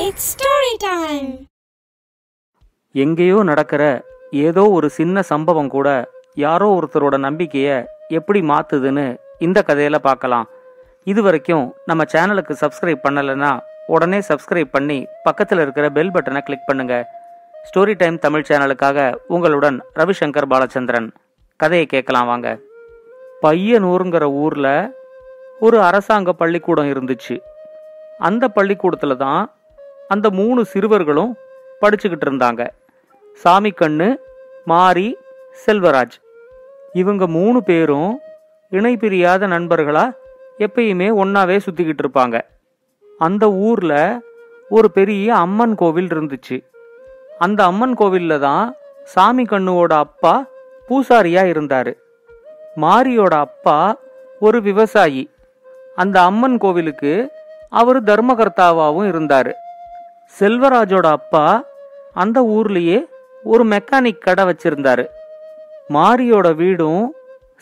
It's story time எங்கேயோ நடக்கிற ஏதோ ஒரு சின்ன சம்பவம் கூட யாரோ ஒருத்தரோட நம்பிக்கையை எப்படி மாத்துதுன்னு இந்த கதையில பார்க்கலாம். இது வரைக்கும் நம்ம சேனலுக்கு சப்ஸ்கிரைப் பண்ணலைன்னா உடனே சப்ஸ்கிரைப் பண்ணி பக்கத்தில் இருக்கிற பெல் பட்டனை கிளிக் பண்ணுங்க. ஸ்டோரி டைம் தமிழ் சேனலுக்காக உங்களுடன் ரவிசங்கர் பாலச்சந்திரன். கதையை கேட்கலாம் வாங்க. பையனூருங்கிற ஊரில் ஒரு அரசாங்க பள்ளிக்கூடம் இருந்துச்சு. அந்த பள்ளிக்கூடத்தில் தான் அந்த மூணு சிறுவர்களும் படிச்சுக்கிட்டு இருந்தாங்க. சாமி கண்ணு மாரி செல்வராஜ். இவங்க மூணு பேரும் இணை பிரியாத நண்பர்களா எப்பயுமே ஒன்னாவே சுத்திக்கிட்டு இருப்பாங்க. அந்த ஊர்ல ஒரு பெரிய அம்மன் கோவில் இருந்துச்சு. அந்த அம்மன் கோவில்ல தான் சாமி கண்ணுவோட அப்பா பூசாரியா இருந்தாரு. மாரியோட அப்பா ஒரு விவசாயி. அந்த அம்மன் கோவிலுக்கு அவர் தர்மகர்த்தாவாகவும் இருந்தாரு. செல்வராஜோட அப்பா அந்த ஊர்லயே ஒரு மெக்கானிக் கடை வச்சிருந்தாரு. மாரியோட வீடும்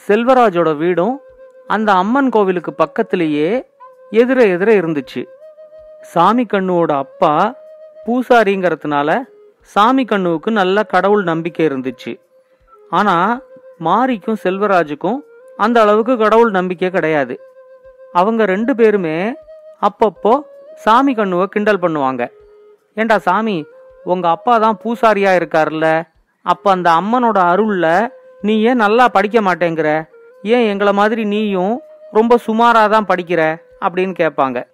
செல்வராஜோட வீடும் அந்த அம்மன் கோவிலுக்கு பக்கத்திலேயே எதிர எதிர இருந்துச்சு. சாமி கண்ணுவோட அப்பா பூசாரிங்கிறதுனால சாமி கண்ணுவுக்கு நல்ல கடவுள் நம்பிக்கை இருந்துச்சு. ஆனா மாரிக்கும் செல்வராஜுக்கும் அந்த அளவுக்கு கடவுள் நம்பிக்கை கிடையாது. அவங்க ரெண்டு பேருமே அப்பப்போ சாமி கண்ணுவை கிண்டல் பண்ணுவாங்க. ஏண்டா சாமி உங்க அப்பா தான் பூசாரியா இருக்காருல்ல? அப்ப அந்த அம்மனோட அருள்ல நீ ஏன் நல்லா படிக்க மாட்டேங்கிற? ஏன் எங்களை மாதிரி நீயும் ரொம்ப சுமாரா தான் படிக்கிற? அப்படின்னு கேட்பாங்க.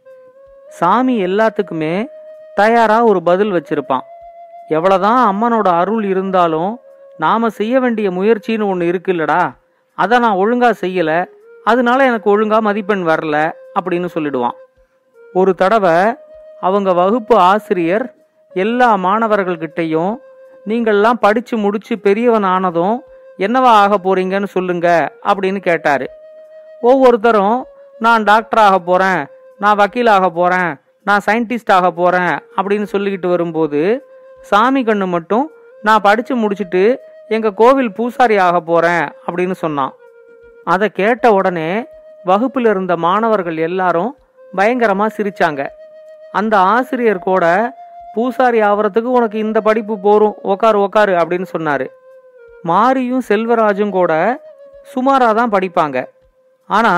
சாமி எல்லாத்துக்குமே தயாரா ஒரு பதில் வச்சிருப்பான். எவ்வளவுதான் அம்மனோட அருள் இருந்தாலும் நாம செய்ய வேண்டிய முயற்சின்னு ஒன்று இருக்குல்லடா. அதை நான் ஒழுங்கா செய்யல. அதனால எனக்கு ஒழுங்கா மதிப்பெண் வரல அப்படின்னு சொல்லிடுவான். ஒரு தடவை அவங்க வகுப்பு ஆசிரியர் எல்லா மாணவர்கள்கிட்டையும் நீங்கள்லாம் படித்து முடித்து பெரியவன் ஆனதும் என்னவா ஆக போறீங்கன்னு சொல்லுங்க அப்படின்னு கேட்டார். ஒவ்வொருத்தரும் நான் டாக்டர் ஆக போகிறேன் நான் வக்கீலாக போகிறேன் நான் சயின்டிஸ்ட் ஆக போகிறேன் அப்படின்னு சொல்லிக்கிட்டு வரும்போது சாமி கண்ணு மட்டும் நான் படித்து முடிச்சுட்டு எங்கள் கோவில் பூசாரி ஆக போகிறேன் அப்படின்னு சொன்னான். அதை கேட்ட உடனே வகுப்பில் இருந்த மாணவர்கள் எல்லாரும் பயங்கரமாக சிரிச்சாங்க. அந்த ஆசிரியர் கூட பூசாரி ஆவறதுக்கு உனக்கு இந்த படிப்பு போரும் உக்காரு உக்காரு அப்படின்னு சொன்னாரு. மாரியும் செல்வராஜும் கூட சுமாரா தான் படிப்பாங்க. ஆனா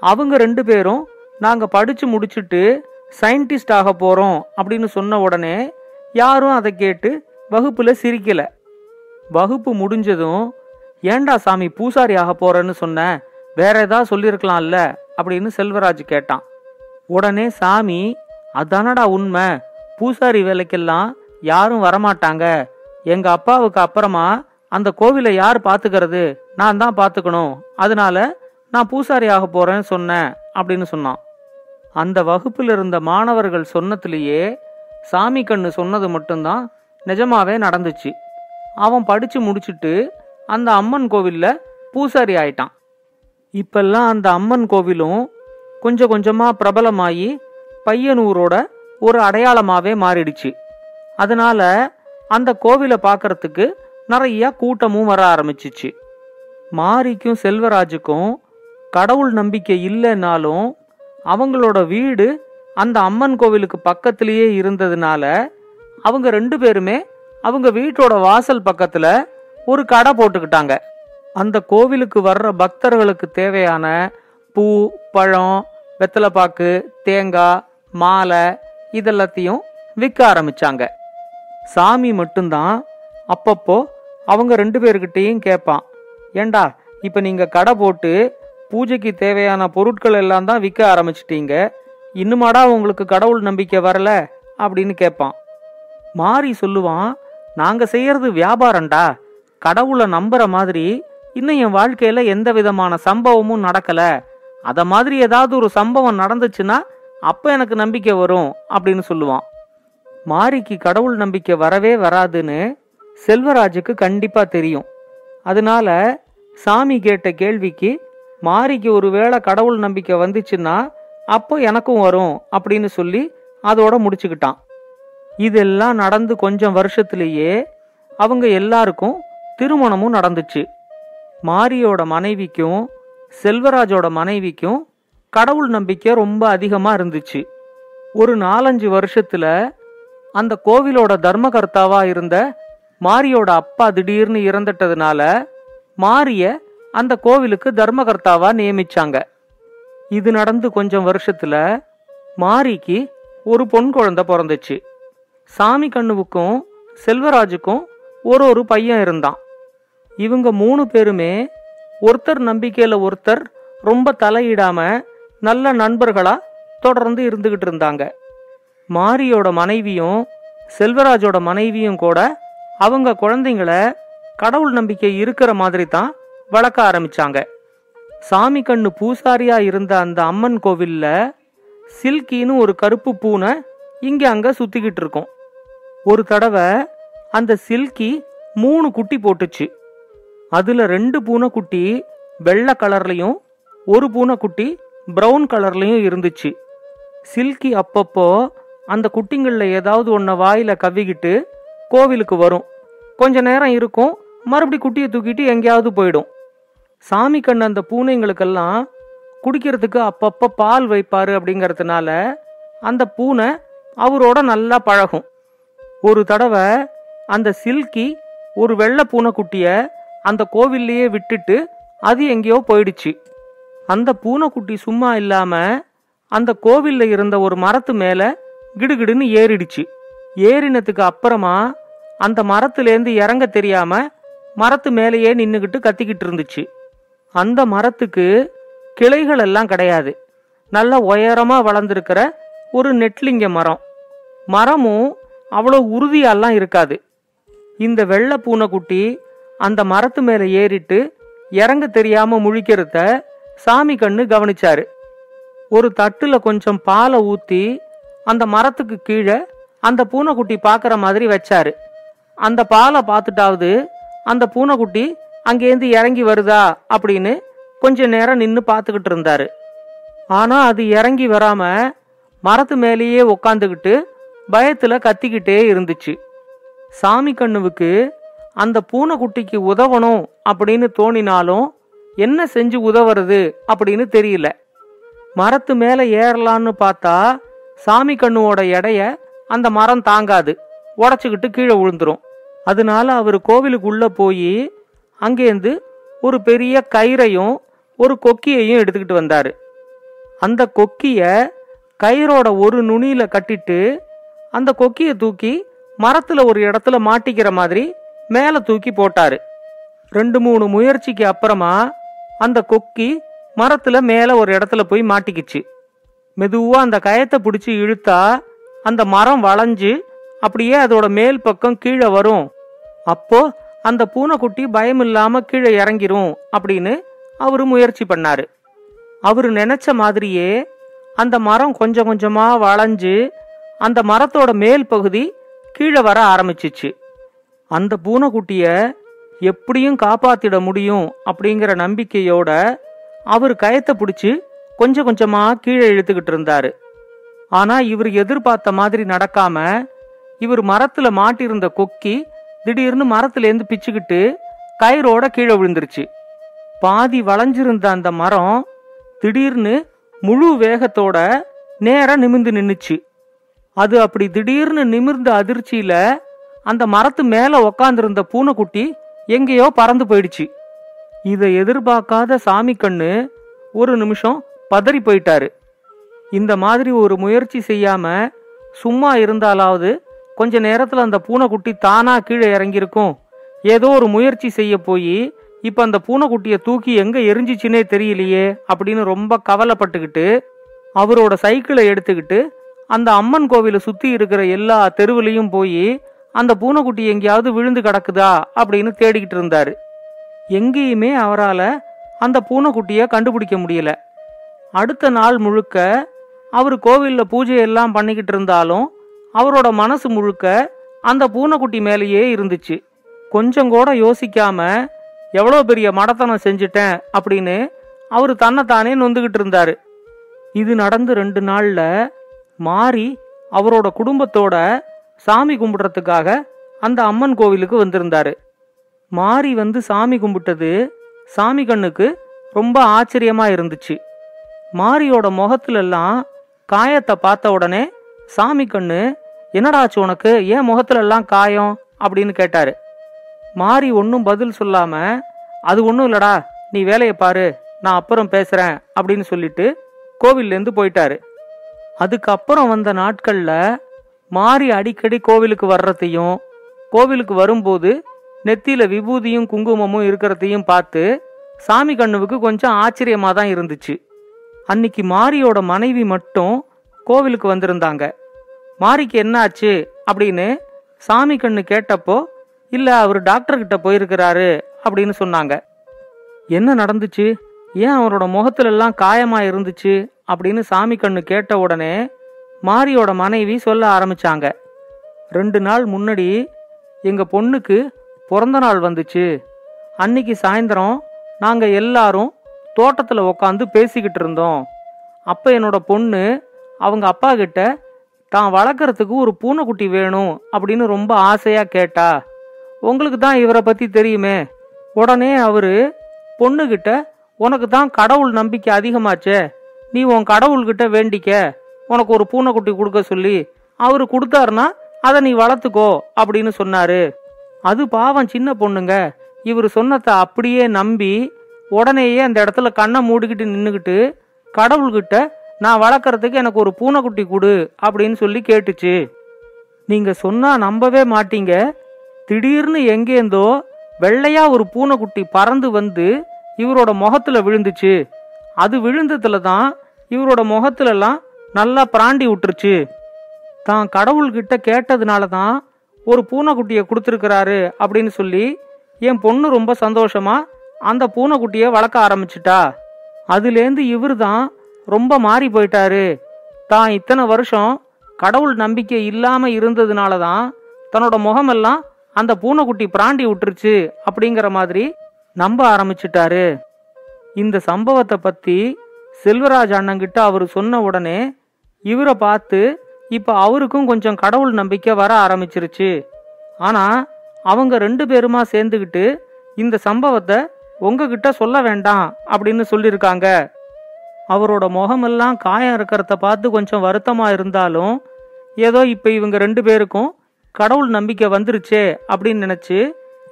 அவங்க ரெண்டு பேரும் நாங்க படிச்சு முடிச்சுட்டு சயின்டிஸ்ட் ஆக போறோம் அப்படின்னு சொன்ன உடனே யாரும் அதை கேட்டு வகுப்புல சிரிக்கல. வகுப்பு முடிஞ்சதும் ஏண்டா சாமி பூசாரி ஆக போறேன்னு சொன்ன? வேற ஏதாவது சொல்லியிருக்கலாம்ல அப்படின்னு செல்வராஜ் கேட்டான். உடனே சாமி அதானடா உண்மை. பூசாரி வேலைக்கெல்லாம் யாரும் வரமாட்டாங்க. எங்க அப்பாவுக்கு அப்புறமா அந்த கோவிலை யார் பாத்துக்கிறது நான் தான் பாத்துக்கணும் அதனால நான் பூசாரி ஆக போறேன்னு சொன்னேன் அப்படின்னு சொன்னான். அந்த வகுப்பில் இருந்த மாணவர்கள் சொன்னதுலேயே சாமி கண்ணு சொன்னது மட்டும்தான் நிஜமாவே நடந்துச்சு. அவன் படிச்சு முடிச்சுட்டு அந்த அம்மன் கோவில்ல பூசாரி ஆயிட்டான். இப்பெல்லாம் அந்த அம்மன் கோவிலும் கொஞ்சம் கொஞ்சமாக பிரபலமாகி பையனூரோட ஒரு அடையாளமாகவே மாறிடுச்சு. அதனால அந்த கோவிலை பார்க்கறதுக்கு நிறைய கூட்டமும் வர ஆரம்பிச்சிச்சு. மாரிக்கும் செல்வராஜுக்கும் கடவுள் நம்பிக்கை இல்லைன்னாலும் அவங்களோட வீடு அந்த அம்மன் கோவிலுக்கு பக்கத்திலேயே இருந்ததுனால அவங்க ரெண்டு பேருமே அவங்க வீட்டோட வாசல் பக்கத்துல ஒரு கடை போட்டுக்கிட்டாங்க. அந்த கோவிலுக்கு வர்ற பக்தர்களுக்கு தேவையான பூ பழம் வெத்தலைப்பாக்கு தேங்காய் மாலை இதெல்லாத்தையும் விற்க ஆரம்பிச்சாங்க. சாமி மட்டும்தான் அப்பப்போ அவங்க ரெண்டு பேர்கிட்டையும் கேட்பான். ஏண்டா இப்ப நீங்க கடை போட்டு பூஜைக்கு தேவையான பொருட்கள் எல்லாம் தான் விற்க ஆரம்பிச்சிட்டீங்க. இன்னுமாடா உங்களுக்கு கடவுள் நம்பிக்கை வரல? அப்படின்னு கேட்பான். மாறி சொல்லுவான் நாங்க செய்யறது வியாபாரம்டா. கடவுளை நம்புற மாதிரி இன்னும் என் வாழ்க்கையில எந்த விதமான சம்பவமும் நடக்கல. அத மாதிரி ஏதாவது ஒரு சம்பவம் நடந்துச்சுன்னா அப்போ எனக்கு நம்பிக்கை வரும் அப்படின்னு சொல்லுவான். மாரிக்கு கடவுள் நம்பிக்கை வரவே வராதுன்னு செல்வராஜுக்கு கண்டிப்பாக தெரியும். அதனால சாமி கேட்ட கேள்விக்கு மாரிக்கு ஒருவேளை கடவுள் நம்பிக்கை வந்துச்சுன்னா அப்போ எனக்கும் வரும் அப்படின்னு சொல்லி அதோட முடிச்சுக்கிட்டான். இதெல்லாம் நடந்து கொஞ்சம் வருஷத்துலேயே அவங்க எல்லாருக்கும் திருமணமும் நடந்துச்சு. மாரியோட மனைவிக்கும் செல்வராஜோட மனைவிக்கும் கடவுள் நம்பிக்கை ரொம்ப அதிகமாக இருந்துச்சு. ஒரு நாலஞ்சு வருஷத்துல அந்த கோவிலோட தர்மகர்த்தாவா இருந்த மாரியோட அப்பா திடீர்னு இறந்துட்டதுனால மாரிய அந்த கோவிலுக்கு தர்மகர்த்தாவா நியமிச்சாங்க. இது நடந்து கொஞ்சம் வருஷத்துல மாரிக்கு ஒரு பொன் குழந்தை பிறந்துச்சு. சாமி கண்ணுவுக்கும் செல்வராஜுக்கும் ஒரு ஒரு பையன் இருந்தான். இவங்க மூணு பேருமே ஒருத்தர் நம்பிக்கையில் ஒருத்தர் ரொம்ப தலையிடாம நல்ல நண்பர்களா தொடர்ந்து இருந்துகிட்டு இருந்தாங்க. மாரியோட மனைவியும் செல்வராஜோட மனைவியும் கூட அவங்க குழந்தைங்கள கடவுள் நம்பிக்கை இருக்கிற மாதிரி தான் வளர்க்க ஆரம்பிச்சாங்க. சாமி கண்ணு பூசாரியா இருந்த அந்த அம்மன் கோவில்ல சில்கின்னு ஒரு கருப்பு பூனை இங்க அங்க சுத்திக்கிட்டு இருக்கும். ஒரு தடவை அந்த சில்கி மூணு குட்டி போட்டுச்சு. அதுல ரெண்டு பூனைக்குட்டி வெள்ளை கலர்லயும் ஒரு பூனைக்குட்டி ப்ரௌன் கலர்லேயும் இருந்துச்சு. சில்கி அப்பப்போ அந்த குட்டிங்களில் ஏதாவது ஒன்றை வாயில் கவ்விக்கிட்டு கோவிலுக்கு வரும். கொஞ்ச நேரம் இருக்கும் மறுபடி குட்டியை தூக்கிட்டு எங்கேயாவது போயிடும். சாமி கண்ணு அந்த பூனைங்களுக்கெல்லாம் குடிக்கிறதுக்கு அப்பப்போ பால் வைப்பார் அப்படிங்கிறதுனால அந்த பூனை அவரோட நல்லா பழகும். ஒரு தடவை அந்த சில்கி ஒரு வெள்ளை பூனைக்குட்டியை அந்த கோவில்லையே விட்டுட்டு அது எங்கேயோ போயிடுச்சு. அந்த பூனைக்குட்டி சும்மா இல்லாம அந்த கோவில்ல இருந்த ஒரு மரத்து மேல கிடுகிடுன்னு ஏறிடுச்சு. ஏறினதுக்கு அப்புறமா அந்த மரத்துலேருந்து இறங்க தெரியாம மரத்து மேலேயே நின்னுகிட்டு கத்திக்கிட்டு இருந்துச்சு. அந்த மரத்துக்கு கிளைகள் எல்லாம் கிடையாது. நல்ல உயரமா வளர்ந்துருக்கிற ஒரு நெட்லிங்க மரம். மரமும் அவ்வளோ உறுதியாலாம் இருக்காது. இந்த வெள்ளை பூனைக்குட்டி அந்த மரத்து மேலே ஏறிட்டு இறங்க தெரியாம முழிக்கிறத சாமி கண்ணு கவனிச்சாரு. ஒரு தட்டுல கொஞ்சம் பாலை ஊத்தி அந்த மரத்துக்கு கீழே அந்த பூனைக்குட்டி பார்க்குற மாதிரி வச்சாரு. அந்த பாலை பார்த்துட்டாவது அந்த பூனைக்குட்டி அங்கேருந்து இறங்கி வருதா அப்படின்னு கொஞ்ச நேரம் நின்று பார்த்துக்கிட்டு இருந்தாரு. ஆனா அது இறங்கி வராம மரத்து மேலேயே உக்காந்துக்கிட்டு பயத்துல கத்திக்கிட்டே இருந்துச்சு. சாமி கண்ணுவுக்கு அந்த பூனைக்குட்டிக்கு உதவணும் அப்படின்னு தோணினாலும் என்ன செஞ்சு உதவுறது அப்படின்னு தெரியல. மரத்து மேல ஏறலான்னு பார்த்தா சாமி கண்ணுவோட எடைய அந்த மரம் தாங்காது. உடச்சுக்கிட்டு கீழே விழுந்துரும். அதனால அவர் கோவிலுக்குள்ள போய் அங்கேருந்து ஒரு பெரிய கயிறையும் ஒரு கொக்கியையும் எடுத்துக்கிட்டு வந்தார். அந்த கொக்கிய கயிறோட ஒரு நுனியில கட்டிட்டு அந்த கொக்கியை தூக்கி மரத்துல ஒரு இடத்துல மாட்டிக்கிற மாதிரி மேலே தூக்கி போட்டாரு. ரெண்டு மூணு முயற்சிக்கு அப்புறமா அந்த கொக்கி மரத்துல மேல ஒரு இடத்துல போய் மாட்டிக்கிச்சு. மெதுவா அந்த கயத்தை பிடிச்சி இழுத்தா அந்த மரம் வளைஞ்சு அப்படியே அதோட மேல் பக்கம் கீழே வரும். அப்போ அந்த பூனைக்குட்டி பயம் இல்லாம கீழே இறங்கிரும் அப்படின்னு அவரு முயற்சி பண்ணாரு. அவரு நினைச்ச மாதிரியே அந்த மரம் கொஞ்சம் கொஞ்சமா வளைஞ்சு அந்த மரத்தோட மேல் பகுதி கீழே வர ஆரம்பிச்சிச்சு. அந்த பூனைக்குட்டிய எப்படியும் காப்பாத்திட முடியும் அப்படிங்கிற நம்பிக்கையோட அவர் கயத்தை பிடிச்சி கொஞ்சம் கொஞ்சமா கீழே இழுத்துக்கிட்டு இருந்தாரு. ஆனா இவர் எதிர்பார்த்த மாதிரி நடக்காம இவர் மரத்துல மாட்டியிருந்த கொக்கி திடீர்னு மரத்துலேருந்து பிச்சுக்கிட்டு கயிறோட கீழே விழுந்துருச்சு. பாதி வளைஞ்சிருந்த அந்த மரம் திடீர்னு முழு வேகத்தோட நேரா நிமிர்ந்து நின்னுச்சு. அது அப்படி திடீர்னு நிமிர்ந்த அதிர்ச்சியில அந்த மரத்து மேல உக்காந்துருந்த பூனைக்குட்டி எங்கேயோ பறந்து போயிடுச்சு. இதை எதிர்பார்க்காத சாமி கண்ணு ஒரு நிமிஷம் பதறி போயிட்டாரு. இந்த மாதிரி ஒரு முயற்சி செய்யாம சும்மா இருந்தாலாவது கொஞ்ச நேரத்தில் அந்த பூனைக்குட்டி தானா கீழே இறங்கியிருக்கும். ஏதோ ஒரு முயற்சி செய்ய போய் இப்ப அந்த பூனைக்குட்டியை தூக்கி எங்க எரிஞ்சிச்சுனே தெரியலையே அப்படின்னு ரொம்ப கவலைப்பட்டுக்கிட்டு அவரோட சைக்கிளை எடுத்துக்கிட்டு அந்த அம்மன் கோவிலை சுத்தி இருக்கிற எல்லா தெருவிலையும் போய் அந்த பூனைக்குட்டி எங்கேயாவது விழுந்து கிடக்குதா அப்படின்னு தேடிக்கிட்டு இருந்தாரு. எங்கேயுமே அவரால் அந்த பூனைக்குட்டியை கண்டுபிடிக்க முடியல. அடுத்த நாள் முழுக்க அவர் கோவிலில் பூஜையெல்லாம் பண்ணிக்கிட்டு இருந்தாலும் அவரோட மனசு முழுக்க அந்த பூனைக்குட்டி மேலேயே இருந்துச்சு. கொஞ்சம் கூட யோசிக்காம எவ்வளோ பெரிய மடத்தனம் செஞ்சுட்டேன் அப்படின்னு அவர் தன்னைத்தானே நொந்துக்கிட்டு இருந்தாரு. இது நடந்து ரெண்டு நாளில் மாறி அவரோட குடும்பத்தோட சாமி கும்பிடுறதுக்காக அந்த அம்மன் கோவிலுக்கு வந்திருந்தாரு. மாறி வந்து சாமி கும்பிட்டது சாமி கண்ணுக்கு ரொம்ப ஆச்சரியமா இருந்துச்சு. மாரியோட முகத்துலெல்லாம் காயத்தை பார்த்த உடனே சாமி கண்ணு என்னடாச்சு உனக்கு? ஏன் முகத்துலெல்லாம் காயம்? அப்படின்னு கேட்டாரு. மாறி ஒன்றும் பதில் சொல்லாம அது ஒன்றும் இல்லடா நீ வேலையை பாரு நான் அப்புறம் பேசுறேன் அப்படின்னு சொல்லிட்டு கோவில்லேருந்து போயிட்டாரு. அதுக்கப்புறம் வந்த நாட்களில் மாறி அடிக்கடி கோவிலுக்கு வர்றதையும் கோவிலுக்கு வரும்போது நெத்தியில விபூதியும் குங்குமமும் இருக்கிறதையும் பார்த்து சாமி கண்ணுவுக்கு கொஞ்சம் ஆச்சரியமா தான் இருந்துச்சு. அன்னைக்கு மாரியோட மனைவி மட்டும் கோவிலுக்கு வந்திருந்தாங்க. மாரிக்கு என்ன ஆச்சு அப்படின்னு சாமி கண்ணு கேட்டப்போ இல்ல அவர் டாக்டர் கிட்ட போயிருக்கிறாரு அப்படின்னு சொன்னாங்க. என்ன நடந்துச்சு? ஏன் அவரோட முகத்துல எல்லாம் காயமா இருந்துச்சு அப்படின்னு சாமி கண்ணு கேட்ட உடனே மாரியோட மனைவி சொல்ல ஆரம்பிச்சாங்க. ரெண்டு நாள் முன்னாடி எங்கள் பொண்ணுக்கு பிறந்த நாள் வந்துச்சு. அன்னைக்கு சாயந்தரம் நாங்கள் எல்லாரும் தோட்டத்தில் உக்காந்து பேசிக்கிட்டு இருந்தோம். அப்போ என்னோட பொண்ணு அவங்க அப்பா கிட்ட தான் வளர்க்குறதுக்கு ஒரு பூனைக்குட்டி வேணும் அப்படின்னு ரொம்ப ஆசையாக கேட்டா. உங்களுக்கு தான் இவரை பற்றி தெரியுமே. உடனே அவர் பொண்ணுக்கிட்ட உனக்கு தான் கடவுள் நம்பிக்கை அதிகமாச்சே. நீ உன் கடவுள்கிட்ட வேண்டிக்க. உனக்கு ஒரு பூனைக்குட்டி கொடுக்க சொல்லி அவரு கொடுத்தாருன்னா அதை நீ வளர்த்துக்கோ அப்படின்னு சொன்னாரு. அது பாவம் சின்ன பொண்ணுங்க. இவர் சொன்னதை அப்படியே நம்பி உடனேயே அந்த இடத்துல கண்ணை மூடிக்கிட்டு நின்றுக்கிட்டு கடவுள்கிட்ட நான் வளர்க்குறதுக்கு எனக்கு ஒரு பூனைக்குட்டி கொடு அப்படின்னு சொல்லி கேட்டுச்சு. நீங்கள் சொன்னால் நம்பவே மாட்டீங்க. திடீர்னு எங்கேருந்தோ வெள்ளையா ஒரு பூனைக்குட்டி பறந்து வந்து இவரோட முகத்துல விழுந்துச்சு. அது விழுந்ததுல தான் இவரோட முகத்துலலாம் நல்லா பிராண்டி விட்டுருச்சு. தான் கடவுள்கிட்ட கேட்டதுனால தான் ஒரு பூனைக்குட்டியை கொடுத்துருக்கிறாரு அப்படின்னு சொல்லி என் பொண்ணு ரொம்ப சந்தோஷமா அந்த பூனைக்குட்டியை வளர்க்க ஆரம்பிச்சிட்டா. அதுலேருந்து இவர் தான் ரொம்ப மாறி போயிட்டாரு. தான் இத்தனை வருஷம் கடவுள் நம்பிக்கை இல்லாமல் இருந்ததுனால தான் தன்னோட முகமெல்லாம் அந்த பூனைக்குட்டி பிராண்டி விட்டுருச்சு அப்படிங்கிற மாதிரி நம்ப ஆரம்பிச்சிட்டாரு. இந்த சம்பவத்தை பற்றி செல்வராஜ் அண்ணங்கிட்ட அவர் சொன்ன உடனே இவரை பார்த்து இப்போ அவருக்கும் கொஞ்சம் கடவுள் நம்பிக்கை வர ஆரம்பிச்சிருச்சு. ஆனால் அவங்க ரெண்டு பேருமா சேர்ந்துக்கிட்டு இந்த சம்பவத்தை உங்ககிட்ட சொல்ல வேண்டாம் அப்படின்னு சொல்லியிருக்காங்க. அவரோட முகமெல்லாம் காயம் இருக்கிறத பார்த்து கொஞ்சம் வருத்தமா இருந்தாலும் ஏதோ இப்போ இவங்க ரெண்டு பேருக்கும் கடவுள் நம்பிக்கை வந்துருச்சே அப்படின்னு நினச்சி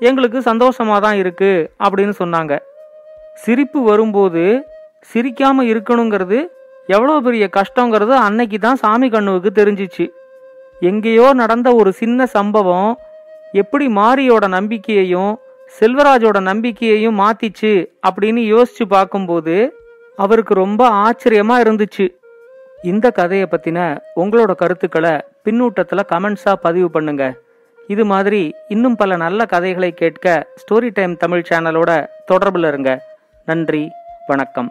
எங்களுக்கு சந்தோஷமாக தான் இருக்குது அப்படின்னு சொன்னாங்க. சிரிப்பு வரும்போது சிரிக்காமல் இருக்கணுங்கிறது எவ்வளோ பெரிய கஷ்டங்கிறது அன்னைக்கு தான் சாமி கண்ணுவுக்கு தெரிஞ்சிச்சு. எங்கேயோ நடந்த ஒரு சின்ன சம்பவம் எப்படி மாரியோட நம்பிக்கையையும் செல்வராஜோட நம்பிக்கையையும் மாத்திச்சு அப்படின்னு யோசிச்சு பார்க்கும்போது அவருக்கு ரொம்ப ஆச்சரியமா இருந்துச்சு. இந்த கதையை பத்தின உங்களோட கருத்துக்களை பின்னூட்டத்துல கமெண்ட்ஸா பதிவு பண்ணுங்க. இது மாதிரி இன்னும் பல நல்ல கதைகளை கேட்க ஸ்டோரி டைம் தமிழ் சேனலோட தொடர்பில் இருங்க. நன்றி வணக்கம்.